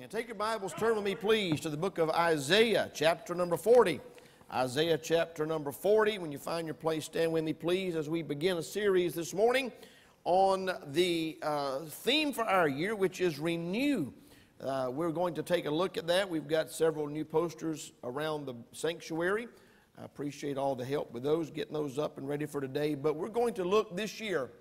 And take your Bibles, turn with me, please, to the book of Isaiah, chapter number 40. Isaiah, chapter number 40. When you find your place, stand with me, please, as we begin a series this morning on the uh, theme for our year, which is renew. Uh, we're going to take a look at that. We've got several new posters around the sanctuary. I appreciate all the help with those, getting those up and ready for today. But we're going to look this year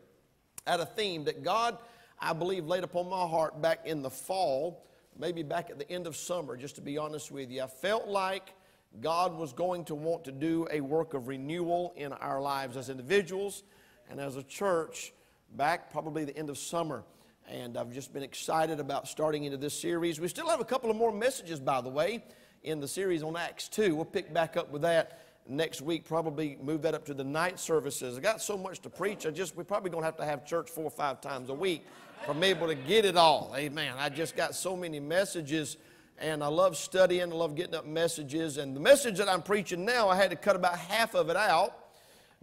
at a theme that God, I believe, laid upon my heart back in the fall maybe back at the end of summer, just to be honest with you. I felt like God was going to want to do a work of renewal in our lives as individuals and as a church back probably the end of summer. And I've just been excited about starting into this series. We still have a couple of more messages, by the way, in the series on Acts 2. We'll pick back up with that next week, probably move that up to the night services. I got so much to preach, I just, we're probably going to have to have church four or five times a week from able to get it all. Amen. I just got so many messages and I love studying. I love getting up messages. And the message that I'm preaching now, I had to cut about half of it out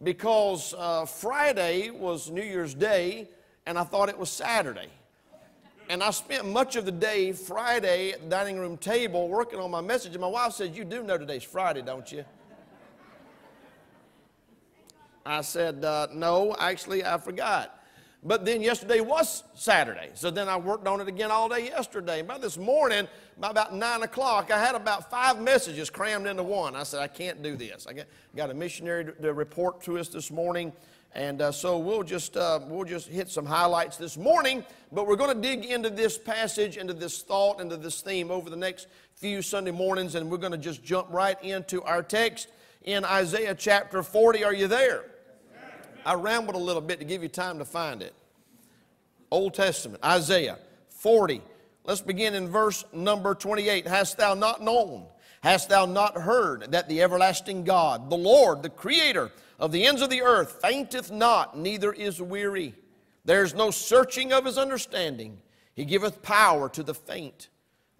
because uh, Friday was New Year's Day and I thought it was Saturday. And I spent much of the day Friday at the dining room table working on my message. And my wife said, You do know today's Friday, don't you? I said, uh, No, actually, I forgot. But then yesterday was Saturday. So then I worked on it again all day yesterday. By this morning, by about 9 o'clock, I had about five messages crammed into one. I said, I can't do this. I got a missionary to report to us this morning. And uh, so we'll just, uh, we'll just hit some highlights this morning. But we're going to dig into this passage, into this thought, into this theme over the next few Sunday mornings. And we're going to just jump right into our text in Isaiah chapter 40. Are you there? I rambled a little bit to give you time to find it. Old Testament, Isaiah 40. Let's begin in verse number 28. Hast thou not known? Hast thou not heard that the everlasting God, the Lord, the Creator of the ends of the earth, fainteth not, neither is weary? There is no searching of his understanding. He giveth power to the faint,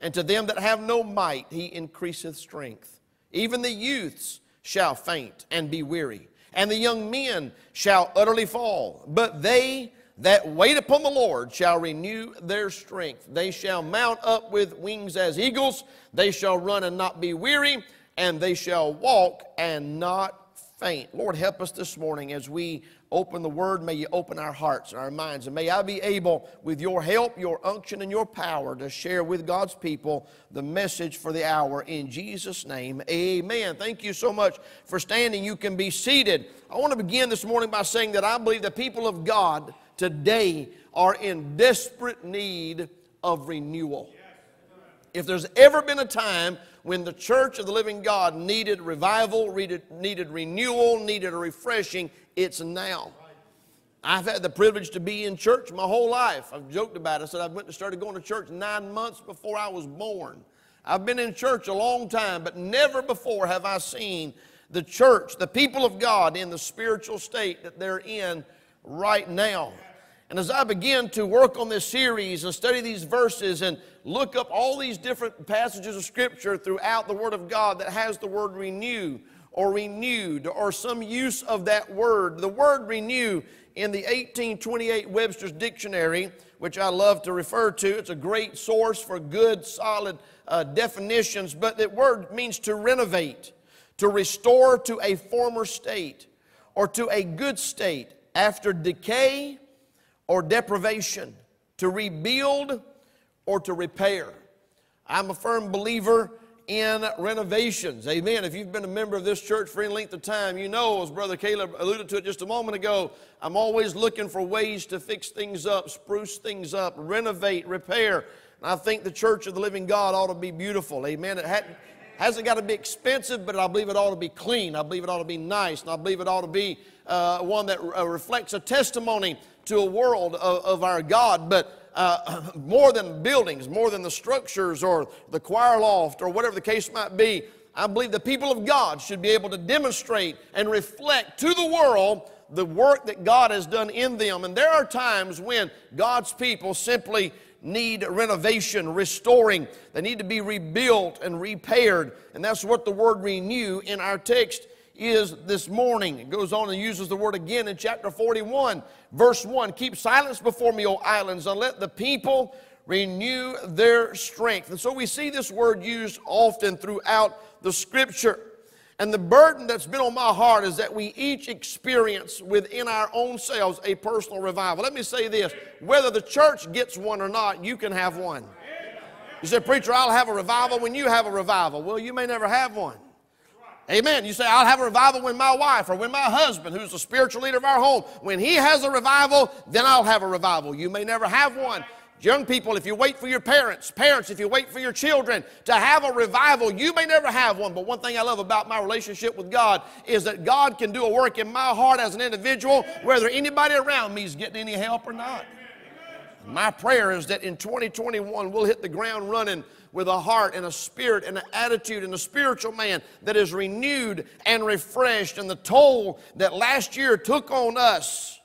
and to them that have no might, he increaseth strength. Even the youths shall faint and be weary and the young men shall utterly fall. But they that wait upon the Lord shall renew their strength. They shall mount up with wings as eagles. They shall run and not be weary, and they shall walk and not faint. Lord, help us this morning as we open the Word. May you open our hearts and our minds. And may I be able, with your help, your unction, and your power, to share with God's people the message for the hour. In Jesus' name, amen. Thank you so much for standing. You can be seated. I want to begin this morning by saying that I believe the people of God today are in desperate need of renewal. If there's ever been a time when the church of the living God needed revival, needed, renewal, needed a refreshing, it's now. I've had the privilege to be in church my whole life. I've joked about it. I said I went and started going to church nine months before I was born. I've been in church a long time, but never before have I seen the church, the people of God, in the spiritual state that they're in right now. And as I begin to work on this series and study these verses and look up all these different passages of Scripture throughout the Word of God that has the word renew or renewed or some use of that word. The word renew in the 1828 Webster's Dictionary, which I love to refer to, it's a great source for good, solid uh, definitions, but that word means to renovate, to restore to a former state or to a good state after decay or deprivation, to rebuild or to repair. I'm a firm believer in renovations. Amen. If you've been a member of this church for any length of time, you know, as Brother Caleb alluded to it just a moment ago, I'm always looking for ways to fix things up, spruce things up, renovate, repair. And I think the church of the living God ought to be beautiful. Amen. It hasn't got to be expensive, but I believe it ought to be clean. I believe it ought to be nice. And I believe it ought to be uh, one that uh, reflects a testimony to a world of, of our God. But uh, more than buildings, more than the structures or the choir loft or whatever the case might be, I believe the people of God should be able to demonstrate and reflect to the world the work that God has done in them. And there are times when God's people simply need renovation, restoring. They need to be rebuilt and repaired. And that's what the word renew in our text is this morning. It goes on and uses the word again in chapter 41, verse 1. Keep silence before me, O islands, and let the people renew their strength. And so we see this word used often throughout the scripture. And the burden that's been on my heart is that we each experience within our own selves a personal revival. Let me say this whether the church gets one or not, you can have one. You say, Preacher, I'll have a revival when you have a revival. Well, you may never have one. Amen. You say, I'll have a revival when my wife or when my husband, who's the spiritual leader of our home, when he has a revival, then I'll have a revival. You may never have one. Young people, if you wait for your parents, parents, if you wait for your children to have a revival, you may never have one. But one thing I love about my relationship with God is that God can do a work in my heart as an individual, whether anybody around me is getting any help or not. My prayer is that in 2021 we'll hit the ground running with a heart and a spirit and an attitude and a spiritual man that is renewed and refreshed. And the toll that last year took on us,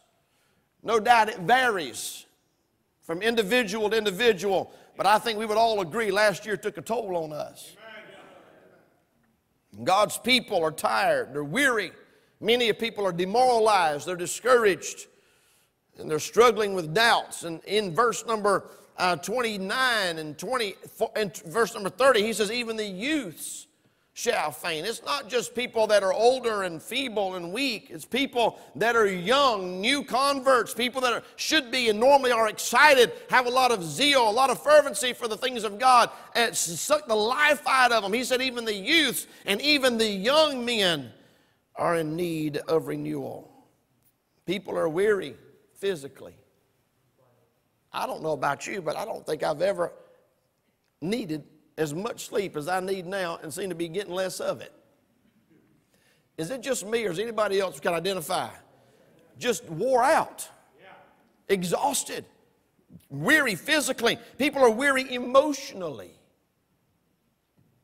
no doubt it varies from individual to individual, but I think we would all agree last year took a toll on us. God's people are tired, they're weary. Many of people are demoralized, they're discouraged, and they're struggling with doubts. And in verse number uh, 29 and 20, and verse number 30, he says, Even the youths shall faint. It's not just people that are older and feeble and weak. It's people that are young, new converts, people that are, should be and normally are excited, have a lot of zeal, a lot of fervency for the things of God. And sucked the life out of them. He said even the youths and even the young men are in need of renewal. People are weary physically. I don't know about you, but I don't think I've ever needed as much sleep as I need now and seem to be getting less of it. Is it just me or is anybody else can identify? Just wore out, exhausted, weary physically. People are weary emotionally.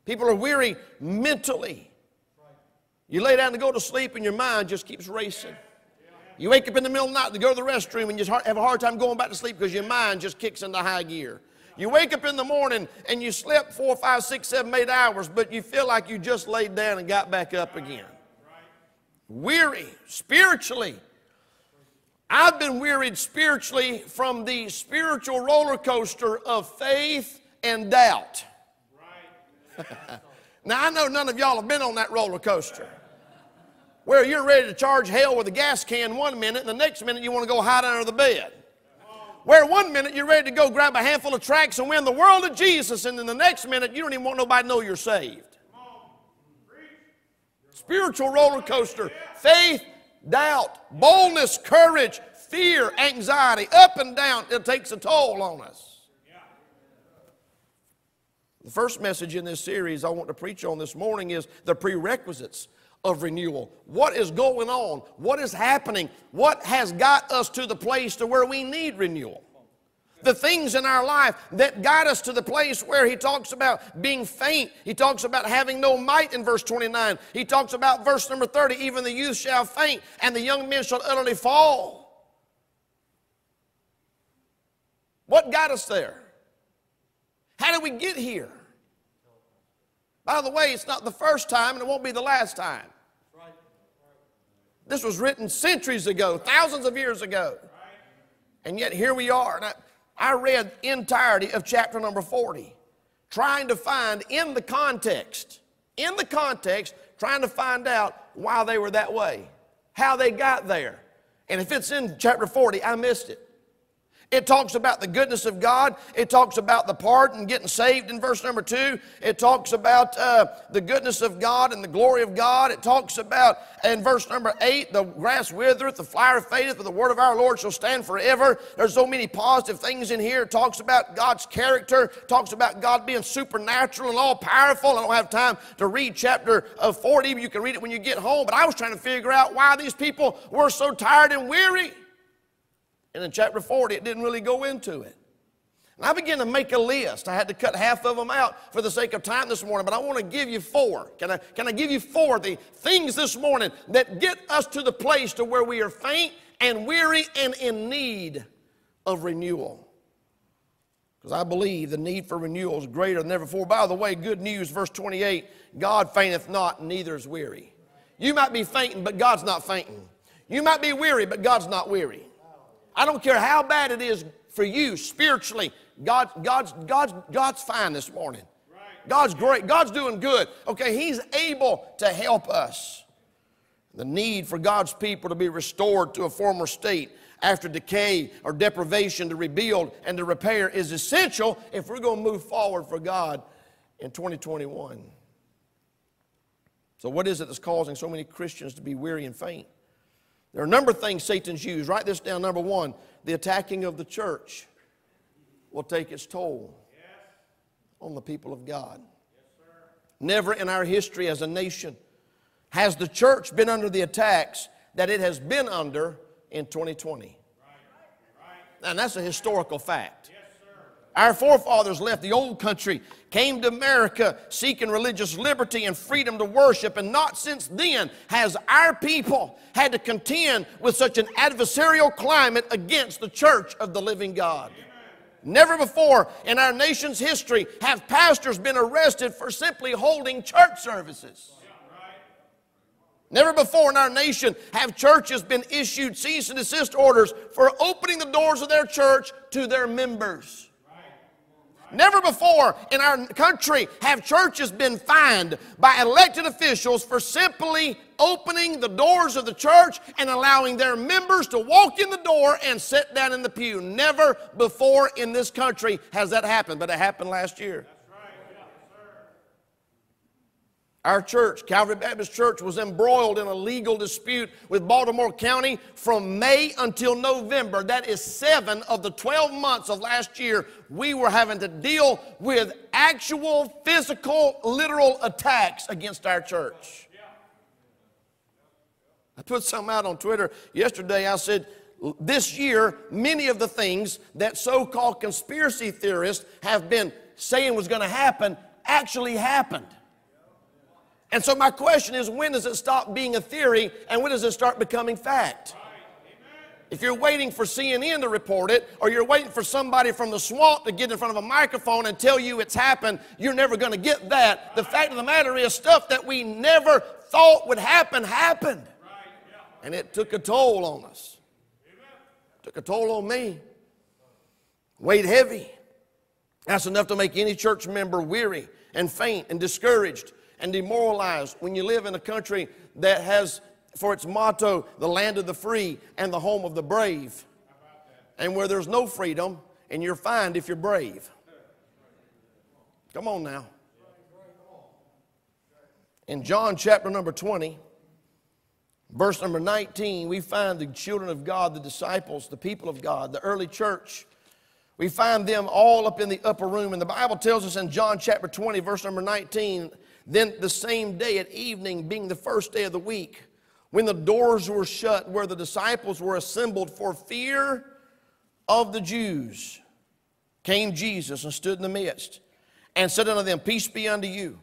People are weary mentally. You lay down to go to sleep and your mind just keeps racing. You wake up in the middle of the night to go to the restroom and you have a hard time going back to sleep because your mind just kicks into high gear. You wake up in the morning and you slept four, five, six, seven, eight hours, but you feel like you just laid down and got back up again. Weary spiritually. I've been wearied spiritually from the spiritual roller coaster of faith and doubt. now, I know none of y'all have been on that roller coaster where you're ready to charge hell with a gas can one minute, and the next minute you want to go hide under the bed. Where one minute you're ready to go grab a handful of tracks and win the world of Jesus, and then the next minute you don't even want nobody to know you're saved. Spiritual roller coaster, faith, doubt, boldness, courage, fear, anxiety, up and down. It takes a toll on us. The first message in this series I want to preach on this morning is the prerequisites of renewal. What is going on? What is happening? What has got us to the place to where we need renewal? The things in our life that got us to the place where he talks about being faint. He talks about having no might in verse 29. He talks about verse number 30 even the youth shall faint and the young men shall utterly fall. What got us there? How did we get here? By the way, it's not the first time and it won't be the last time. This was written centuries ago, thousands of years ago. And yet here we are. And I, I read entirety of chapter number 40, trying to find in the context, in the context, trying to find out why they were that way, how they got there. And if it's in chapter 40, I missed it. It talks about the goodness of God. It talks about the pardon, getting saved in verse number two. It talks about uh, the goodness of God and the glory of God. It talks about, in verse number eight, the grass withereth, the flower fadeth, but the word of our Lord shall stand forever. There's so many positive things in here. It talks about God's character, it talks about God being supernatural and all powerful. I don't have time to read chapter of 40. You can read it when you get home. But I was trying to figure out why these people were so tired and weary. And in chapter 40, it didn't really go into it. And I began to make a list. I had to cut half of them out for the sake of time this morning, but I want to give you four. Can I, can I give you four the things this morning that get us to the place to where we are faint and weary and in need of renewal? Because I believe the need for renewal is greater than ever before. By the way, good news, verse 28 God fainteth not, neither is weary. You might be fainting, but God's not fainting. You might be weary, but God's not weary. I don't care how bad it is for you spiritually. God, God's, God's, God's fine this morning. God's great. God's doing good. Okay, He's able to help us. The need for God's people to be restored to a former state after decay or deprivation to rebuild and to repair is essential if we're going to move forward for God in 2021. So, what is it that's causing so many Christians to be weary and faint? There are a number of things Satan's used. Write this down. Number one, the attacking of the church will take its toll on the people of God. Never in our history as a nation has the church been under the attacks that it has been under in 2020. And that's a historical fact. Our forefathers left the old country, came to America seeking religious liberty and freedom to worship, and not since then has our people had to contend with such an adversarial climate against the church of the living God. Never before in our nation's history have pastors been arrested for simply holding church services. Never before in our nation have churches been issued cease and desist orders for opening the doors of their church to their members. Never before in our country have churches been fined by elected officials for simply opening the doors of the church and allowing their members to walk in the door and sit down in the pew. Never before in this country has that happened, but it happened last year. Our church, Calvary Baptist Church, was embroiled in a legal dispute with Baltimore County from May until November. That is seven of the 12 months of last year. We were having to deal with actual physical, literal attacks against our church. I put something out on Twitter yesterday. I said, this year, many of the things that so called conspiracy theorists have been saying was going to happen actually happened. And so, my question is when does it stop being a theory and when does it start becoming fact? If you're waiting for CNN to report it, or you're waiting for somebody from the swamp to get in front of a microphone and tell you it's happened, you're never going to get that. The fact of the matter is, stuff that we never thought would happen happened. And it took a toll on us. Took a toll on me. Weighed heavy. That's enough to make any church member weary and faint and discouraged and demoralized when you live in a country that has for its motto the land of the free and the home of the brave. And where there's no freedom, and you're fined if you're brave. Come on now. In John chapter number 20, verse number 19, we find the children of God, the disciples, the people of God, the early church. We find them all up in the upper room. And the Bible tells us in John chapter 20, verse number 19, then the same day at evening, being the first day of the week, when the doors were shut where the disciples were assembled for fear of the Jews, came Jesus and stood in the midst and said unto them, Peace be unto you.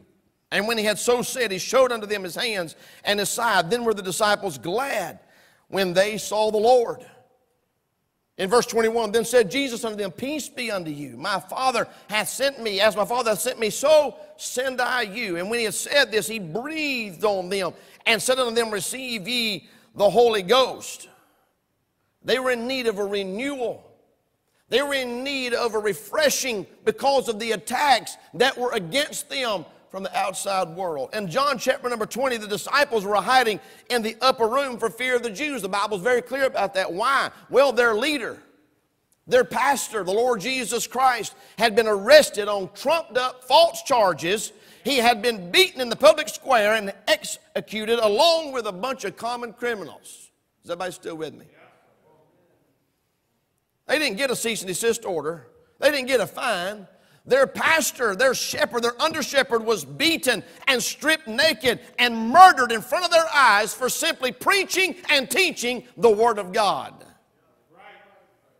And when he had so said, he showed unto them his hands and his side. Then were the disciples glad when they saw the Lord. In verse 21, then said Jesus unto them, Peace be unto you. My Father hath sent me. As my Father hath sent me, so send I you. And when he had said this, he breathed on them and said unto them, Receive ye the Holy Ghost. They were in need of a renewal. They were in need of a refreshing because of the attacks that were against them from the outside world. In John chapter number 20, the disciples were hiding in the upper room for fear of the Jews. The Bible's very clear about that. Why? Well, their leader, their pastor, the Lord Jesus Christ, had been arrested on trumped up false charges. He had been beaten in the public square and executed along with a bunch of common criminals. Is everybody still with me? They didn't get a cease and desist order. They didn't get a fine. Their pastor, their shepherd, their under shepherd was beaten and stripped naked and murdered in front of their eyes for simply preaching and teaching the Word of God.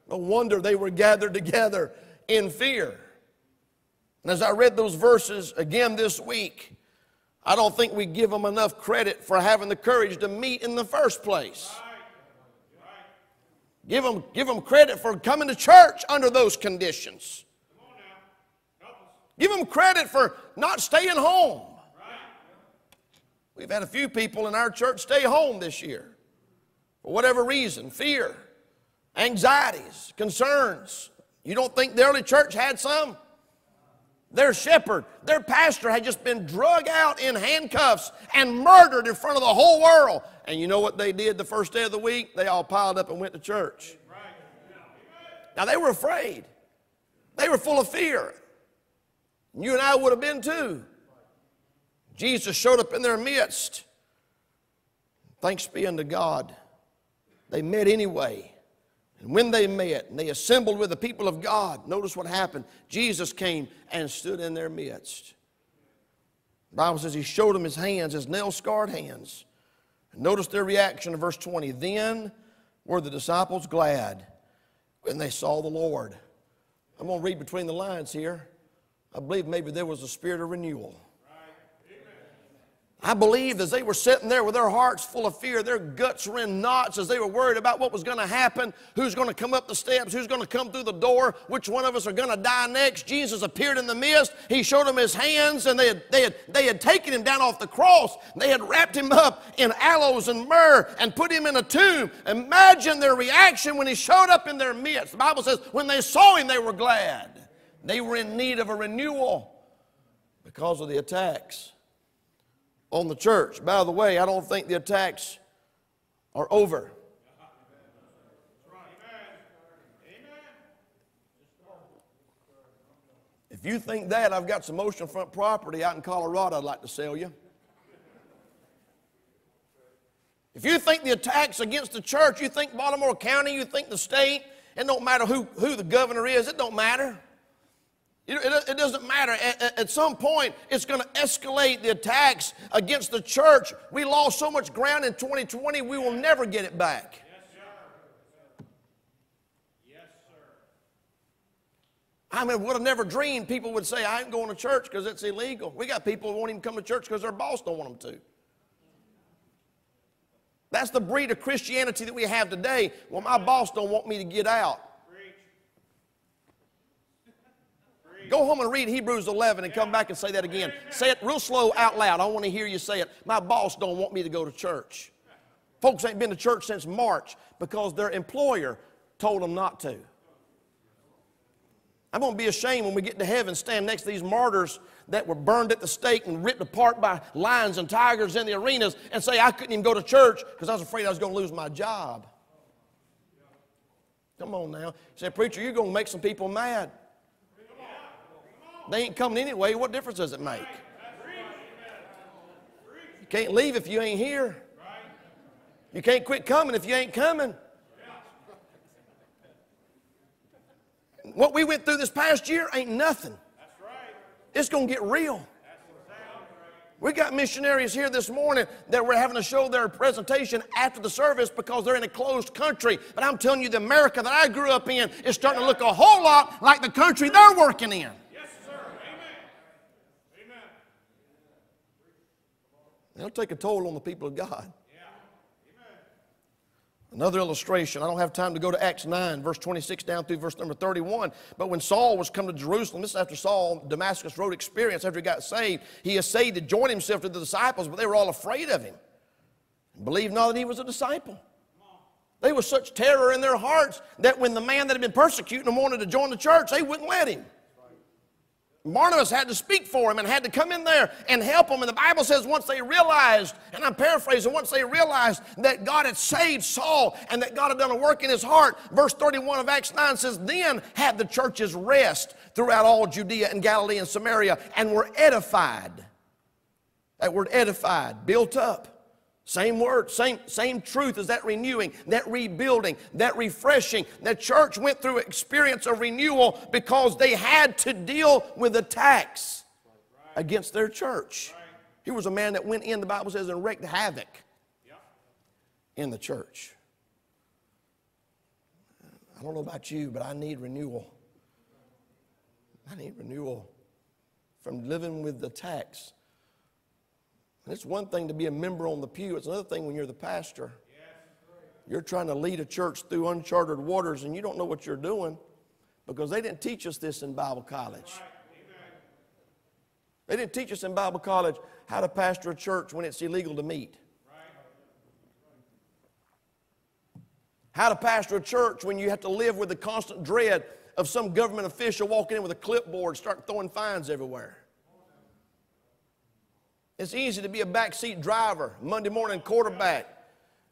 No wonder they were gathered together in fear. And as I read those verses again this week, I don't think we give them enough credit for having the courage to meet in the first place. Give them, give them credit for coming to church under those conditions. Give them credit for not staying home. We've had a few people in our church stay home this year for whatever reason fear, anxieties, concerns, You don't think the early church had some? Their shepherd, their pastor had just been drug out in handcuffs and murdered in front of the whole world. And you know what they did the first day of the week? They all piled up and went to church. Now they were afraid. They were full of fear. You and I would have been too. Jesus showed up in their midst. Thanks be unto God. They met anyway. And when they met and they assembled with the people of God, notice what happened. Jesus came and stood in their midst. The Bible says he showed them his hands, his nail scarred hands. And notice their reaction in verse 20. Then were the disciples glad when they saw the Lord. I'm going to read between the lines here. I believe maybe there was a spirit of renewal. I believe as they were sitting there with their hearts full of fear, their guts were in knots as they were worried about what was going to happen, who's going to come up the steps, who's going to come through the door, which one of us are going to die next. Jesus appeared in the mist. He showed them his hands, and they had, they had, they had taken him down off the cross. They had wrapped him up in aloes and myrrh and put him in a tomb. Imagine their reaction when he showed up in their midst. The Bible says when they saw him, they were glad. They were in need of a renewal because of the attacks on the church. By the way, I don't think the attacks are over. If you think that, I've got some oceanfront property out in Colorado I'd like to sell you. If you think the attacks against the church, you think Baltimore County, you think the state, it don't matter who, who the governor is, it don't matter. It, it, it doesn't matter. At, at some point, it's going to escalate the attacks against the church. We lost so much ground in 2020, we will never get it back. Yes, sir. Yes, sir. I mean, would have never dreamed people would say, I ain't going to church because it's illegal. We got people who won't even come to church because their boss don't want them to. That's the breed of Christianity that we have today. Well, my boss don't want me to get out. Go home and read Hebrews 11 and come back and say that again. Say it real slow out loud. I want to hear you say it. My boss don't want me to go to church. Folks ain't been to church since March because their employer told them not to. I'm going to be ashamed when we get to heaven, stand next to these martyrs that were burned at the stake and ripped apart by lions and tigers in the arenas and say, I couldn't even go to church because I was afraid I was going to lose my job. Come on now. Say, Preacher, you're going to make some people mad. They ain't coming anyway. What difference does it make? You can't leave if you ain't here. You can't quit coming if you ain't coming. What we went through this past year ain't nothing. It's going to get real. We got missionaries here this morning that were having to show their presentation after the service because they're in a closed country. But I'm telling you, the America that I grew up in is starting to look a whole lot like the country they're working in. It'll take a toll on the people of God. Another illustration, I don't have time to go to Acts 9, verse 26 down through verse number 31. But when Saul was come to Jerusalem, this is after Saul, Damascus Road experience, after he got saved, he essayed to join himself to the disciples, but they were all afraid of him. Believed not that he was a disciple. They were such terror in their hearts that when the man that had been persecuting them wanted to join the church, they wouldn't let him. Barnabas had to speak for him and had to come in there and help him. And the Bible says once they realized, and I'm paraphrasing, once they realized that God had saved Saul and that God had done a work in his heart, verse 31 of Acts 9 says, Then had the churches rest throughout all Judea and Galilee and Samaria and were edified. That word edified, built up. Same word, same, same truth as that renewing, that rebuilding, that refreshing. The church went through experience of renewal because they had to deal with attacks against their church. He was a man that went in, the Bible says, and wreaked havoc in the church. I don't know about you, but I need renewal. I need renewal from living with the attacks and it's one thing to be a member on the pew, it's another thing when you're the pastor. You're trying to lead a church through uncharted waters and you don't know what you're doing because they didn't teach us this in Bible college. They didn't teach us in Bible college how to pastor a church when it's illegal to meet. How to pastor a church when you have to live with the constant dread of some government official walking in with a clipboard, and start throwing fines everywhere. It's easy to be a backseat driver, Monday morning quarterback.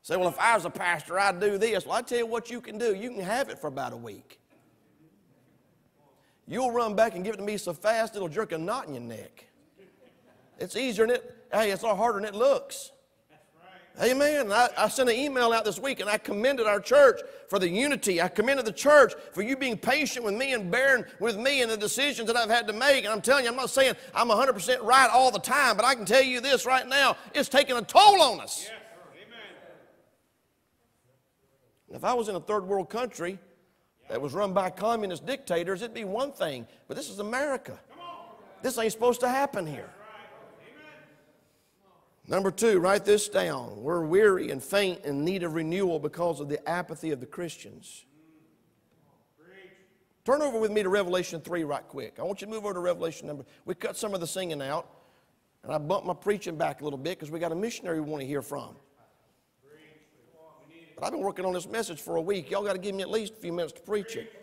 Say, well, if I was a pastor, I'd do this. Well, I tell you what you can do. You can have it for about a week. You'll run back and give it to me so fast it'll jerk a knot in your neck. It's easier than it, hey, it's a lot harder than it looks. Amen. I, I, sent an email out this week and I commended our church for the unity. I commended the church for you being patient with me and bearing with me and the decisions that I've had to make. And I'm telling you, I'm not saying I'm 100% right all the time, but I can tell you this right now it's taking a toll on us. Yes, if I was in a third world country that was run by communist dictators, it'd be one thing. But this is America. This ain't supposed to happen here. Number two, write this down. We're weary and faint and need of renewal because of the apathy of the Christians. Turn over with me to Revelation 3 right quick. I want you to move over to Revelation number. We cut some of the singing out, and I bumped my preaching back a little bit because we got a missionary we want to hear from. But I've been working on this message for a week. Y'all got to give me at least a few minutes to preach it.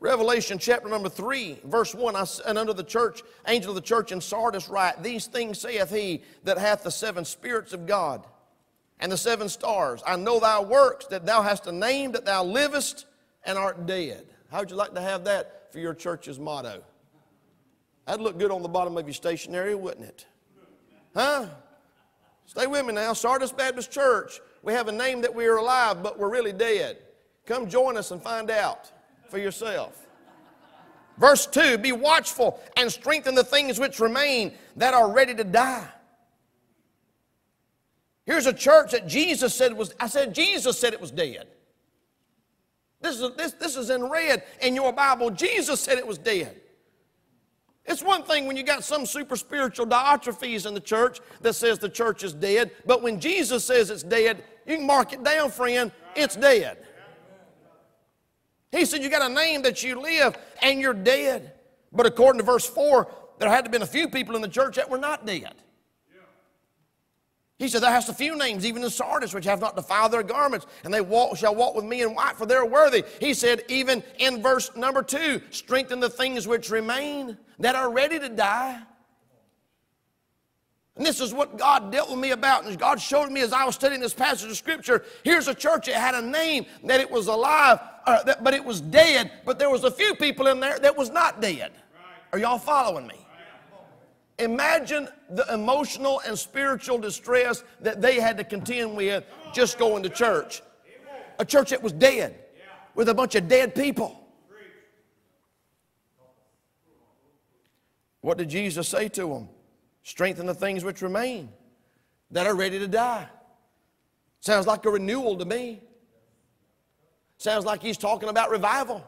Revelation chapter number 3, verse 1. I, and under the church, angel of the church in Sardis write, These things saith he that hath the seven spirits of God and the seven stars. I know thy works, that thou hast a name, that thou livest and art dead. How would you like to have that for your church's motto? That'd look good on the bottom of your stationery, wouldn't it? Huh? Stay with me now. Sardis Baptist Church. We have a name that we are alive, but we're really dead. Come join us and find out for yourself. Verse 2 Be watchful and strengthen the things which remain that are ready to die. Here's a church that Jesus said was, I said, Jesus said it was dead. This is, this, this is in red in your Bible. Jesus said it was dead. It's one thing when you got some super spiritual Diotrephes in the church that says the church is dead, but when Jesus says it's dead, you can mark it down, friend, it's dead. He said, You got a name that you live and you're dead. But according to verse 4, there had to have been a few people in the church that were not dead. He said, There has a few names, even in Sardis, which have not defiled their garments, and they walk, shall walk with me in white, for they're worthy. He said, even in verse number two, strengthen the things which remain that are ready to die. And this is what God dealt with me about. And God showed me as I was studying this passage of Scripture. Here's a church that had a name that it was alive, uh, that, but it was dead. But there was a few people in there that was not dead. Are y'all following me? Imagine the emotional and spiritual distress that they had to contend with just going to church. A church that was dead with a bunch of dead people. What did Jesus say to them? Strengthen the things which remain that are ready to die. Sounds like a renewal to me. Sounds like he's talking about revival.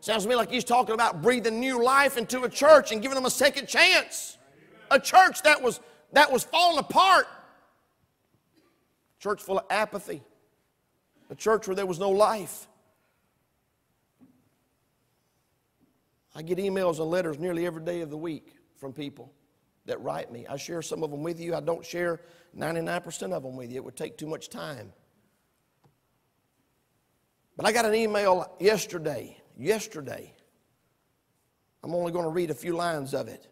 Sounds to me like he's talking about breathing new life into a church and giving them a second chance. A church that was that was falling apart. A Church full of apathy. A church where there was no life. I get emails and letters nearly every day of the week from people that write me. I share some of them with you. I don't share 99% of them with you. It would take too much time. But I got an email yesterday. Yesterday. I'm only going to read a few lines of it.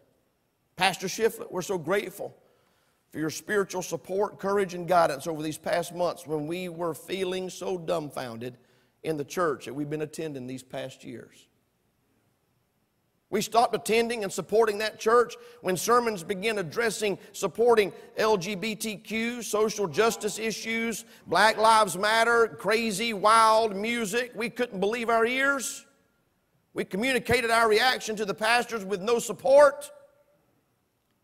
Pastor Shiflett, we're so grateful for your spiritual support, courage, and guidance over these past months when we were feeling so dumbfounded in the church that we've been attending these past years. We stopped attending and supporting that church when sermons began addressing supporting LGBTQ, social justice issues, Black Lives Matter, crazy, wild music. We couldn't believe our ears. We communicated our reaction to the pastors with no support.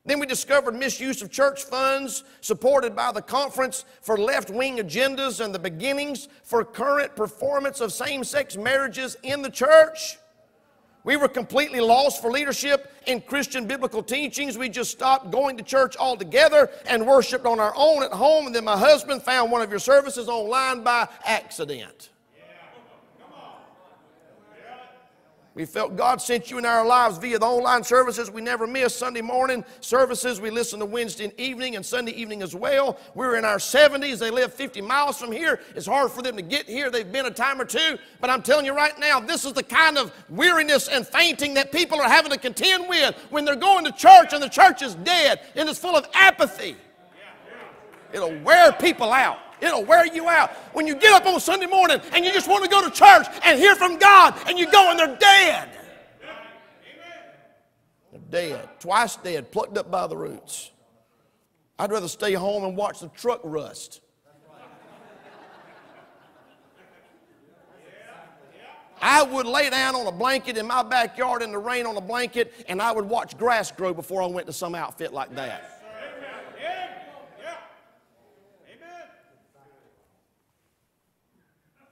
Then we discovered misuse of church funds supported by the Conference for Left Wing Agendas and the beginnings for current performance of same sex marriages in the church. We were completely lost for leadership in Christian biblical teachings. We just stopped going to church altogether and worshiped on our own at home. And then my husband found one of your services online by accident. We felt God sent you in our lives via the online services. We never miss Sunday morning services. We listen to Wednesday evening and Sunday evening as well. We're in our 70s. They live 50 miles from here. It's hard for them to get here. They've been a time or two. But I'm telling you right now, this is the kind of weariness and fainting that people are having to contend with when they're going to church and the church is dead and it's full of apathy. It'll wear people out. It'll wear you out. When you get up on Sunday morning and you just want to go to church and hear from God and you go and they're dead. They're dead. Twice dead, plucked up by the roots. I'd rather stay home and watch the truck rust. I would lay down on a blanket in my backyard in the rain on a blanket and I would watch grass grow before I went to some outfit like that.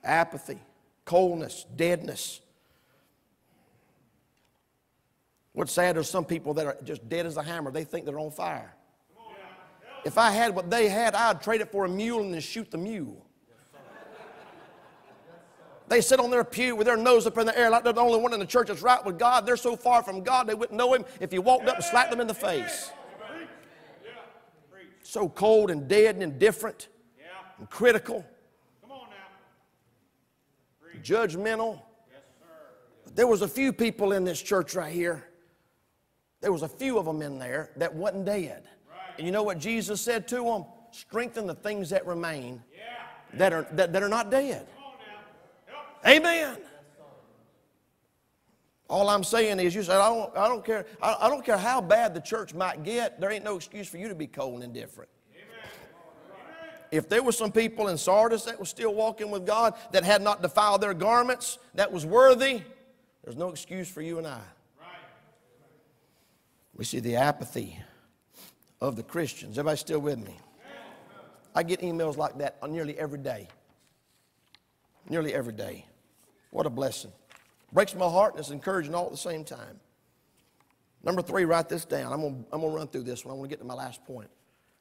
Apathy, coldness, deadness. What's sad is some people that are just dead as a hammer. They think they're on fire. If I had what they had, I'd trade it for a mule and then shoot the mule. They sit on their pew with their nose up in the air like they're the only one in the church that's right with God. They're so far from God they wouldn't know Him if you walked up and slapped them in the face. So cold and dead and indifferent and critical judgmental. There was a few people in this church right here. There was a few of them in there that wasn't dead. And you know what Jesus said to them? Strengthen the things that remain that are, that, that are not dead. Amen. All I'm saying is, you said, I don't, I don't care. I, I don't care how bad the church might get. There ain't no excuse for you to be cold and indifferent if there were some people in Sardis that were still walking with God that had not defiled their garments, that was worthy, there's no excuse for you and I. We see the apathy of the Christians. Everybody still with me? I get emails like that on nearly every day. Nearly every day. What a blessing. Breaks my heart and it's encouraging all at the same time. Number three, write this down. I'm going I'm to run through this one. I want to get to my last point.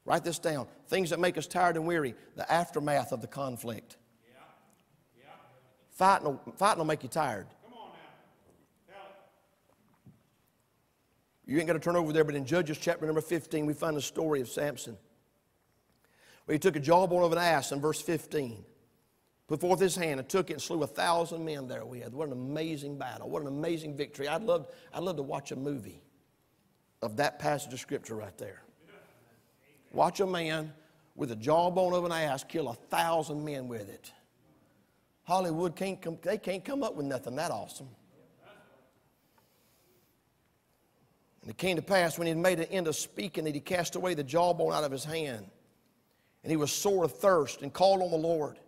Write this down. Things that make us tired and weary, the aftermath of the conflict. Yeah. Yeah. Fighting, will, fighting will make you tired. You ain't got to turn over there, but in Judges chapter number 15, we find the story of Samson. Where he took a jawbone of an ass in verse 15, put forth his hand and took it and slew a thousand men there we had. What an amazing battle. What an amazing victory. I'd love, I'd love to watch a movie of that passage of scripture right there. Watch a man with a jawbone of an ass kill a thousand men with it. Hollywood can't come, they can't come up with nothing that awesome. And it came to pass when he had made an end of speaking that he cast away the jawbone out of his hand. And he was sore of thirst and called on the Lord.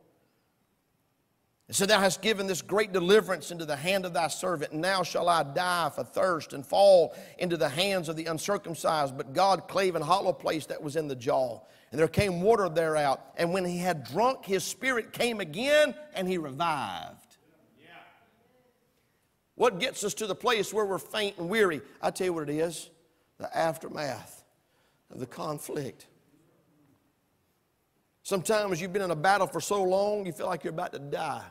And said, Thou hast given this great deliverance into the hand of thy servant, and now shall I die for thirst and fall into the hands of the uncircumcised. But God clave an hollow place that was in the jaw, and there came water thereout. And when he had drunk, his spirit came again, and he revived. Yeah. What gets us to the place where we're faint and weary? I tell you what it is the aftermath of the conflict. Sometimes you've been in a battle for so long, you feel like you're about to die.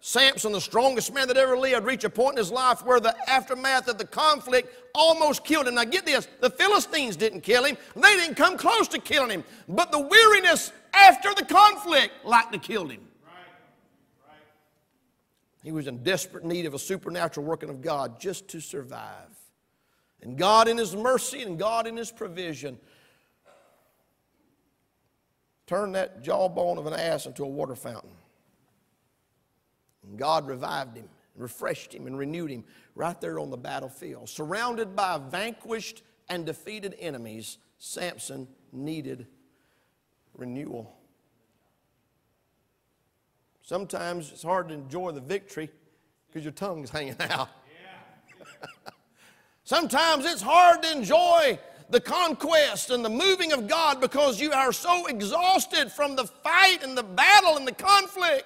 Samson, the strongest man that ever lived, reached a point in his life where the aftermath of the conflict almost killed him. Now, get this the Philistines didn't kill him, they didn't come close to killing him, but the weariness after the conflict like to kill him. He was in desperate need of a supernatural working of God just to survive. And God, in His mercy and God, in His provision, turned that jawbone of an ass into a water fountain. And God revived him, refreshed him, and renewed him right there on the battlefield. Surrounded by vanquished and defeated enemies, Samson needed renewal. Sometimes it's hard to enjoy the victory because your tongue's hanging out. Sometimes it's hard to enjoy the conquest and the moving of God because you are so exhausted from the fight and the battle and the conflict.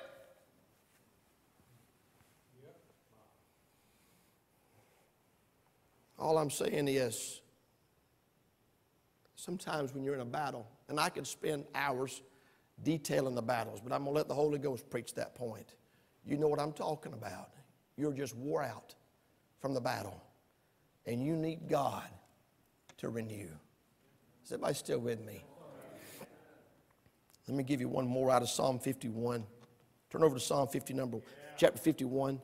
All I'm saying is, sometimes when you're in a battle, and I could spend hours detailing the battles, but I'm going to let the Holy Ghost preach that point. You know what I'm talking about. You're just wore out from the battle, and you need God to renew. Is everybody still with me? Let me give you one more out of Psalm 51. Turn over to Psalm 50, number chapter 51.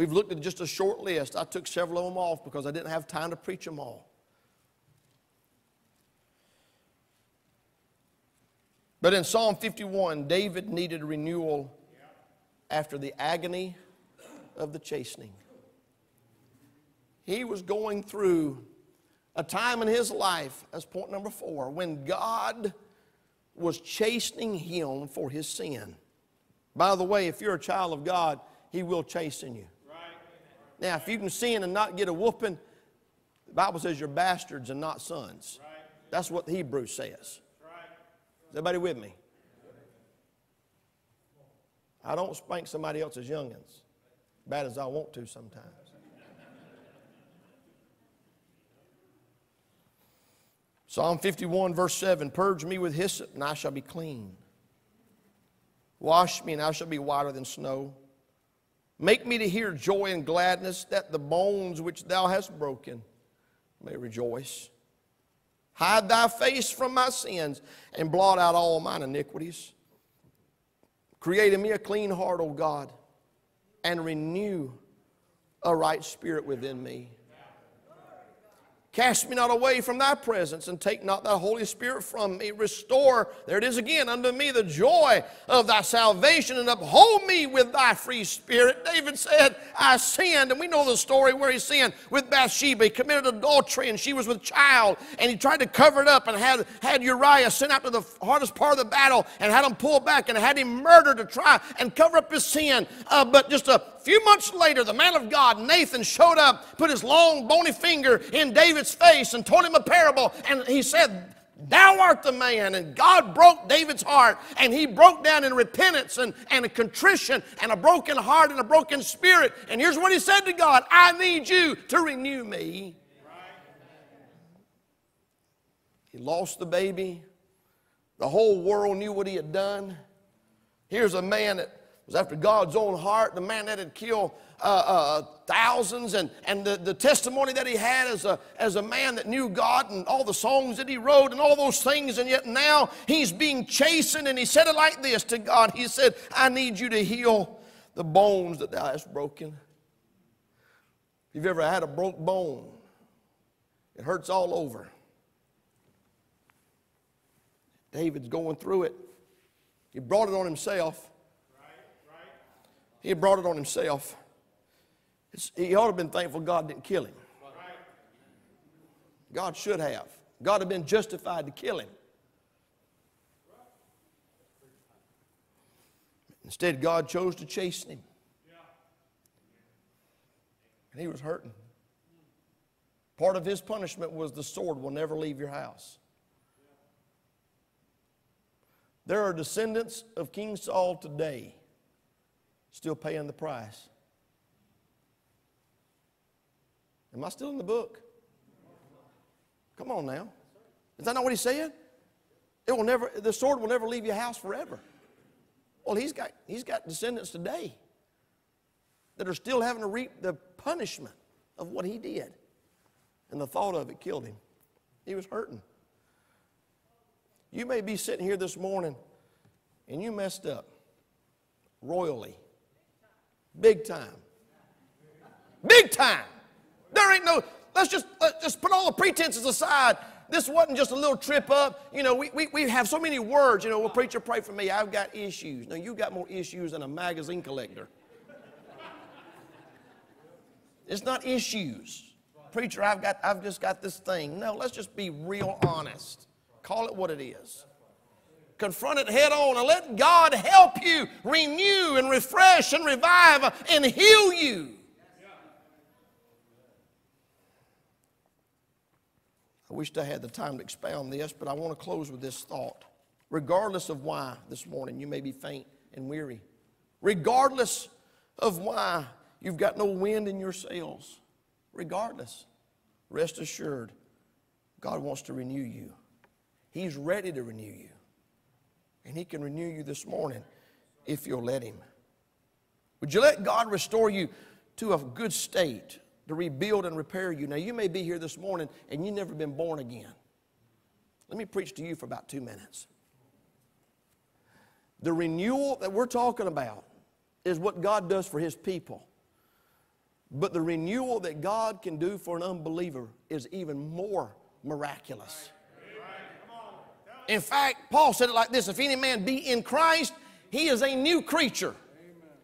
We've looked at just a short list. I took several of them off because I didn't have time to preach them all. But in Psalm 51, David needed renewal after the agony of the chastening. He was going through a time in his life, as point number four, when God was chastening him for his sin. By the way, if you're a child of God, he will chasten you. Now, if you can sin and not get a whooping, the Bible says you're bastards and not sons. That's what the Hebrew says. Is everybody with me? I don't spank somebody else's youngins, bad as I want to sometimes. Psalm 51, verse 7 Purge me with hyssop, and I shall be clean. Wash me, and I shall be whiter than snow. Make me to hear joy and gladness, that the bones which thou hast broken may rejoice. Hide thy face from my sins and blot out all mine iniquities. Create in me a clean heart, O God, and renew a right spirit within me. Cast me not away from thy presence, and take not thy Holy Spirit from me. Restore, there it is again, unto me the joy of thy salvation, and uphold me with thy free spirit. David said, I sinned, and we know the story where he sinned with Bathsheba. He committed adultery, and she was with child, and he tried to cover it up and had, had Uriah sent out to the hardest part of the battle and had him pull back and had him murdered to try and cover up his sin. Uh, but just a few months later, the man of God, Nathan, showed up, put his long, bony finger in David's face, and told him a parable. And he said, Thou art the man. And God broke David's heart, and he broke down in repentance and, and a contrition and a broken heart and a broken spirit. And here's what he said to God I need you to renew me. He lost the baby. The whole world knew what he had done. Here's a man that was after God's own heart, the man that had killed uh, uh, thousands, and, and the, the testimony that he had as a, as a man that knew God, and all the songs that he wrote, and all those things, and yet now he's being chastened, and he said it like this to God He said, I need you to heal the bones that thou hast broken. If you've ever had a broke bone, it hurts all over. David's going through it. He brought it on himself. He brought it on himself. It's, he ought to have been thankful God didn't kill him. God should have. God had been justified to kill him. Instead, God chose to chasten him. And he was hurting. Part of his punishment was the sword will never leave your house. There are descendants of King Saul today still paying the price. Am I still in the book? Come on now. Is that not what he said? It will never, the sword will never leave your house forever. Well, he's got, he's got descendants today that are still having to reap the punishment of what he did. And the thought of it killed him. He was hurting. You may be sitting here this morning and you messed up royally. Big time. Big time. There ain't no, let's just, let's just put all the pretenses aside. This wasn't just a little trip up. You know, we, we, we have so many words. You know, well, preacher, pray for me. I've got issues. No, you got more issues than a magazine collector. It's not issues. Preacher, I've got, I've just got this thing. No, let's just be real honest. Call it what it is confront it head on and let God help you renew and refresh and revive and heal you. I wished I had the time to expound this, but I want to close with this thought. Regardless of why this morning you may be faint and weary, regardless of why you've got no wind in your sails, regardless, rest assured, God wants to renew you. He's ready to renew you. And He can renew you this morning if you'll let Him. Would you let God restore you to a good state to rebuild and repair you? Now, you may be here this morning and you've never been born again. Let me preach to you for about two minutes. The renewal that we're talking about is what God does for His people. But the renewal that God can do for an unbeliever is even more miraculous. In fact, Paul said it like this If any man be in Christ, he is a new creature.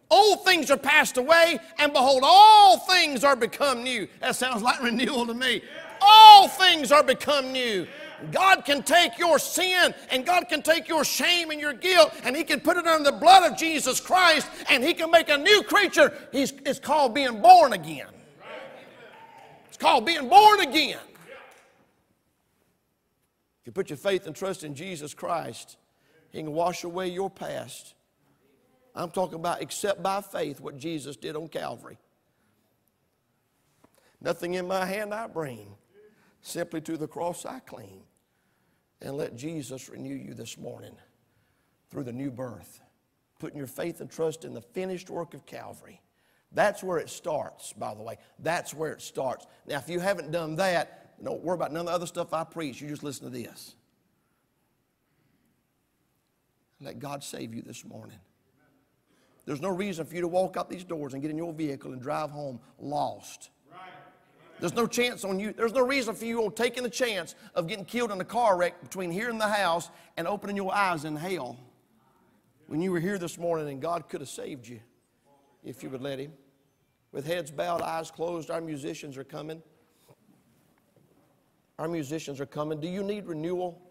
Old things are passed away, and behold, all things are become new. That sounds like renewal to me. All things are become new. God can take your sin and God can take your shame and your guilt and He can put it under the blood of Jesus Christ and He can make a new creature. He's, it's called being born again. It's called being born again. You put your faith and trust in Jesus Christ, He can wash away your past. I'm talking about except by faith what Jesus did on Calvary. Nothing in my hand I bring, simply to the cross I cling. And let Jesus renew you this morning through the new birth, putting your faith and trust in the finished work of Calvary. That's where it starts, by the way. That's where it starts. Now, if you haven't done that, don't worry about none of the other stuff I preach. You just listen to this. Let God save you this morning. There's no reason for you to walk out these doors and get in your vehicle and drive home lost. There's no chance on you. There's no reason for you on taking the chance of getting killed in a car wreck between here and the house and opening your eyes in hell when you were here this morning and God could have saved you if you would let Him. With heads bowed, eyes closed, our musicians are coming. Our musicians are coming. Do you need renewal?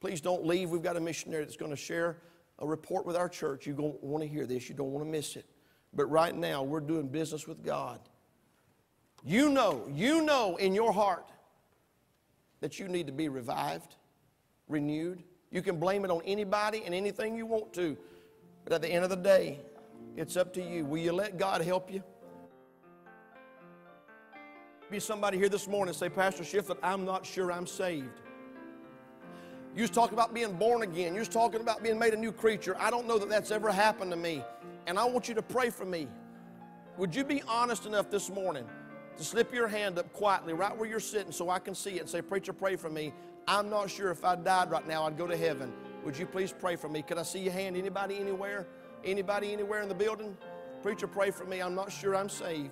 Please don't leave. We've got a missionary that's going to share a report with our church. You don't want to hear this, you don't want to miss it. But right now, we're doing business with God. You know, you know in your heart that you need to be revived, renewed. You can blame it on anybody and anything you want to. But at the end of the day, it's up to you. Will you let God help you? Be somebody here this morning say, Pastor Shiflett, I'm not sure I'm saved. You was talking about being born again. You was talking about being made a new creature. I don't know that that's ever happened to me. And I want you to pray for me. Would you be honest enough this morning to slip your hand up quietly right where you're sitting so I can see it and say, Preacher, pray for me. I'm not sure if I died right now, I'd go to heaven. Would you please pray for me? Could I see your hand? Anybody anywhere? Anybody anywhere in the building? Preacher, pray for me. I'm not sure I'm saved.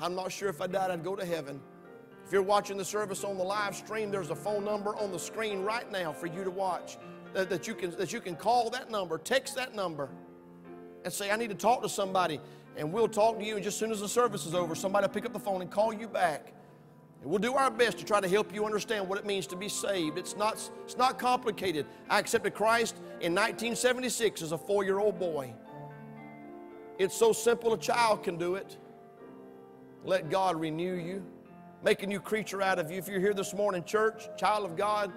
I'm not sure if I died, I'd go to heaven. If you're watching the service on the live stream, there's a phone number on the screen right now for you to watch that, that, you, can, that you can call that number, text that number, and say, I need to talk to somebody. And we'll talk to you, and just as soon as the service is over, somebody will pick up the phone and call you back. And we'll do our best to try to help you understand what it means to be saved. It's not, it's not complicated. I accepted Christ in 1976 as a four year old boy. It's so simple a child can do it. Let God renew you make a new creature out of you. If you're here this morning, church, child of God,